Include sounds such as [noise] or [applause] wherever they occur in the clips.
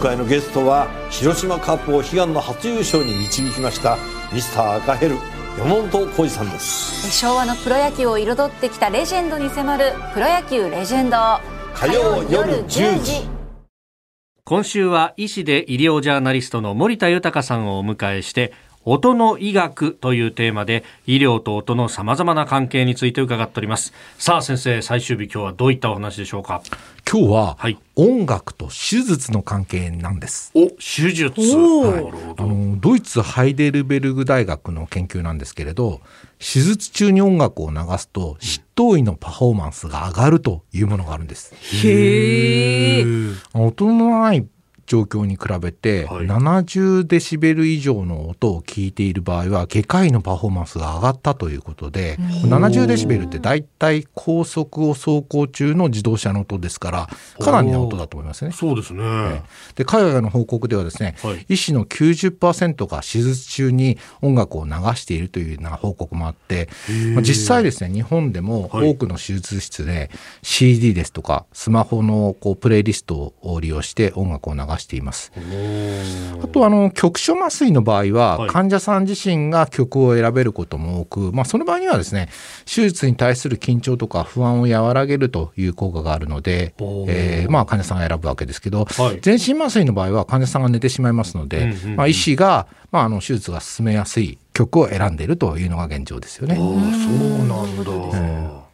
回のゲストは広島カップを悲願の初優勝に導きましたミスター赤ヘル山本浩二さんです。昭和のプロ野球を彩ってきたレジェンドに迫る「プロ野球レジェンド」火曜夜10時。今週は医師で医療ジャーナリストの森田豊さんをお迎えして音の医学というテーマで医療と音のさまざまな関係について伺っております。さあ先生最終日今日はどういったお話でしょうか？今日ははい。音楽と手術の関係なんです。お手術。おー。なるほどあのドイツハイデルベルグ大学の研究なんですけれど手術中に音楽を流すと執刀医のパフォーマンスが上がるというものがあるんです。へえ音のない状況に比べてはい。70デシベル以上の音を聞いている場合は外科医のパフォーマンスが上がったということで70デシベルって大体高速を走行中の自動車の音ですからかなりな音だと思いますね。そうですね、で海外の報告ではですね、はい。医師の90%が手術中に音楽を流しているというような報告もあって、まあ実際ですね日本でもはい。多くの手術室で CD ですとかスマホのこうプレイリストを利用して音楽を流しています。あとあの局所麻酔の場合は、はい。患者さん自身が曲を選べることも多く、まあ、その場合にはですね手術に対する緊張とか不安を和らげるという効果があるので、えーまあ、患者さんが選ぶわけですけど、はい。全身麻酔の場合は患者さんが寝てしまいますので、うんうんうん。まあ、医師が、まあ、あの手術が進めやすい曲を選んでいるというのが現状ですよね。そうなんだ、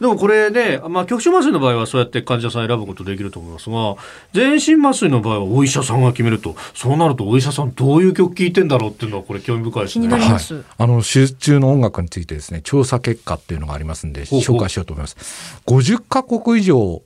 でもこれね、まあ、局所麻酔の場合はそうやって患者さん選ぶことできると思いますが全身麻酔の場合はお医者さんが決めると。そうなるとお医者さんどういう曲聴いてんだろうっていうのはこれ興味深いですね。気になります、あの手術中の音楽についてですね調査結果っていうのがありますんで紹介しようと思います。50カ国以上まあ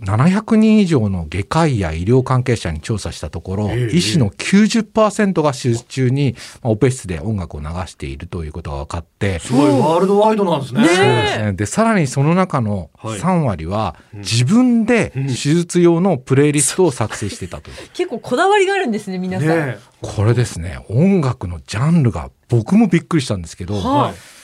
700人以上の外科医や医療関係者に調査したところ、ええ医師の90%が手術中にまあオペ室で音楽を流しているということが分かって、すごいワールドワイドなんですね。ねそうですね。で、さらにその中のはい。3割は自分でうん。手術用のプレイリストを作成してたと。いう。結構こだわりがあるんですね皆さん、ねこれですね、音楽のジャンルが僕もびっくりしたんですけど、はい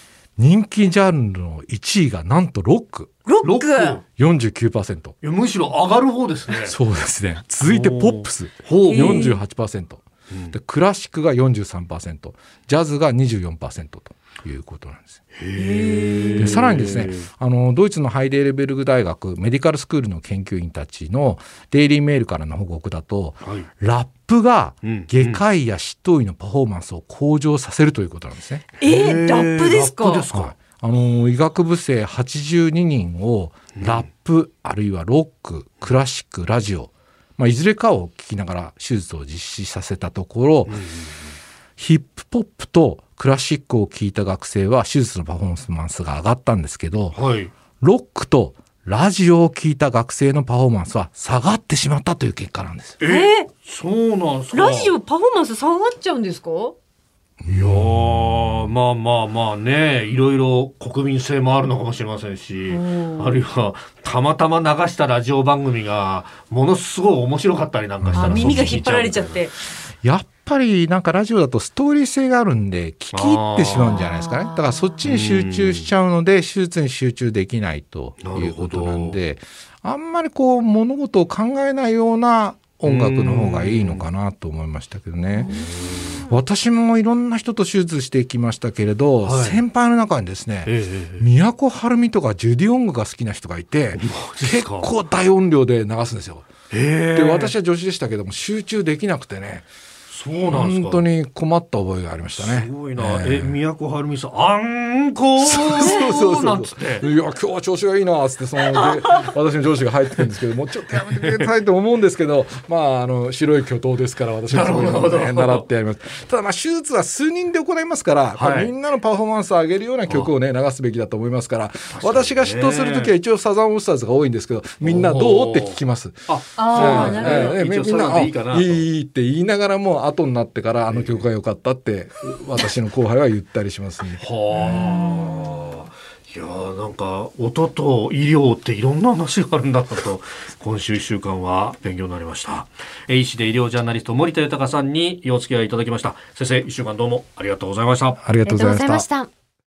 人気ジャンルの1位がなんとロック。ロック。ク。49%。いやむしろ上がる方ですね。そうですね。続いてポップス。ほう。48%。でクラシックが43%、ジャズが24%ということなんです。でさらにですねあのドイツのハイデルベルグ大学メディカルスクールの研究員たちのデイリーメールからの報告だとはい。ラップがうん外科医や執刀医のパフォーマンスを向上させるということなんですね。えー、ラップですか？はい。あの医学部生82人をラップ、あるいはロッククラシックラジオ、まあ、いずれかを聞きながら手術を実施させたところ、ヒップポップとクラシックを聞いた学生は手術のパフォーマンスが上がったんですけどはい。ロックとラジオを聞いた学生のパフォーマンスは下がってしまったという結果なんです。ええ？そうなんですか？ラジオパフォーマンス下がっちゃうんですか？いやーまあまあまあねいろいろ国民性もあるのかもしれませんしあるいはたまたま流したラジオ番組がものすごい面白かったりなんかしたあら耳が引っ張られちゃってやっぱりなんかラジオだとストーリー性があるんで聞き入ってしまうんじゃないですかね。だからそっちに集中しちゃうので手術に集中できないということなんで、あんまりこう物事を考えないような音楽の方がいいのかなと思いましたけどね。私もいろんな人と手術してきましたけれど、はい。先輩の中にですね、ええええ都はるみとかジュディ音楽が好きな人がいて、結構大音量で流すんですよ。ええ。で私は助手でしたけども集中できなくてねそうなんですか。本当に困った覚えがありましたね。すごいな。ええ。都はるみさんあんこーそうそうそうなんつっていや今日は調子がいいなっつってそので [laughs] 私の上司が入ってくるんですけどもうちょっとやめてくださいと思うんですけどまああの白い巨頭ですから私はそういうのをね習ってやります。ただまあ手術は数人で行いますから、はい。みんなのパフォーマンスを上げるような曲をね流すべきだと思いますから私が出頭する時は一応サザンオールスターズが多いんですけどみんなどうって聞きます。あそうなんなるほど。ですね一応それみんなでいいかなと。あいいいいって言いながらも後になってからあの曲が良かったって私の後輩は言ったりしますね。はあ。いやーなんか音と医療っていろんな話があるんだなと [laughs] 今週1週間は勉強になりましたえ医師で医療ジャーナリスト森田豊さんにお付き合いいただきました先生1週間どうもありがとうございましたありがとうございま。した。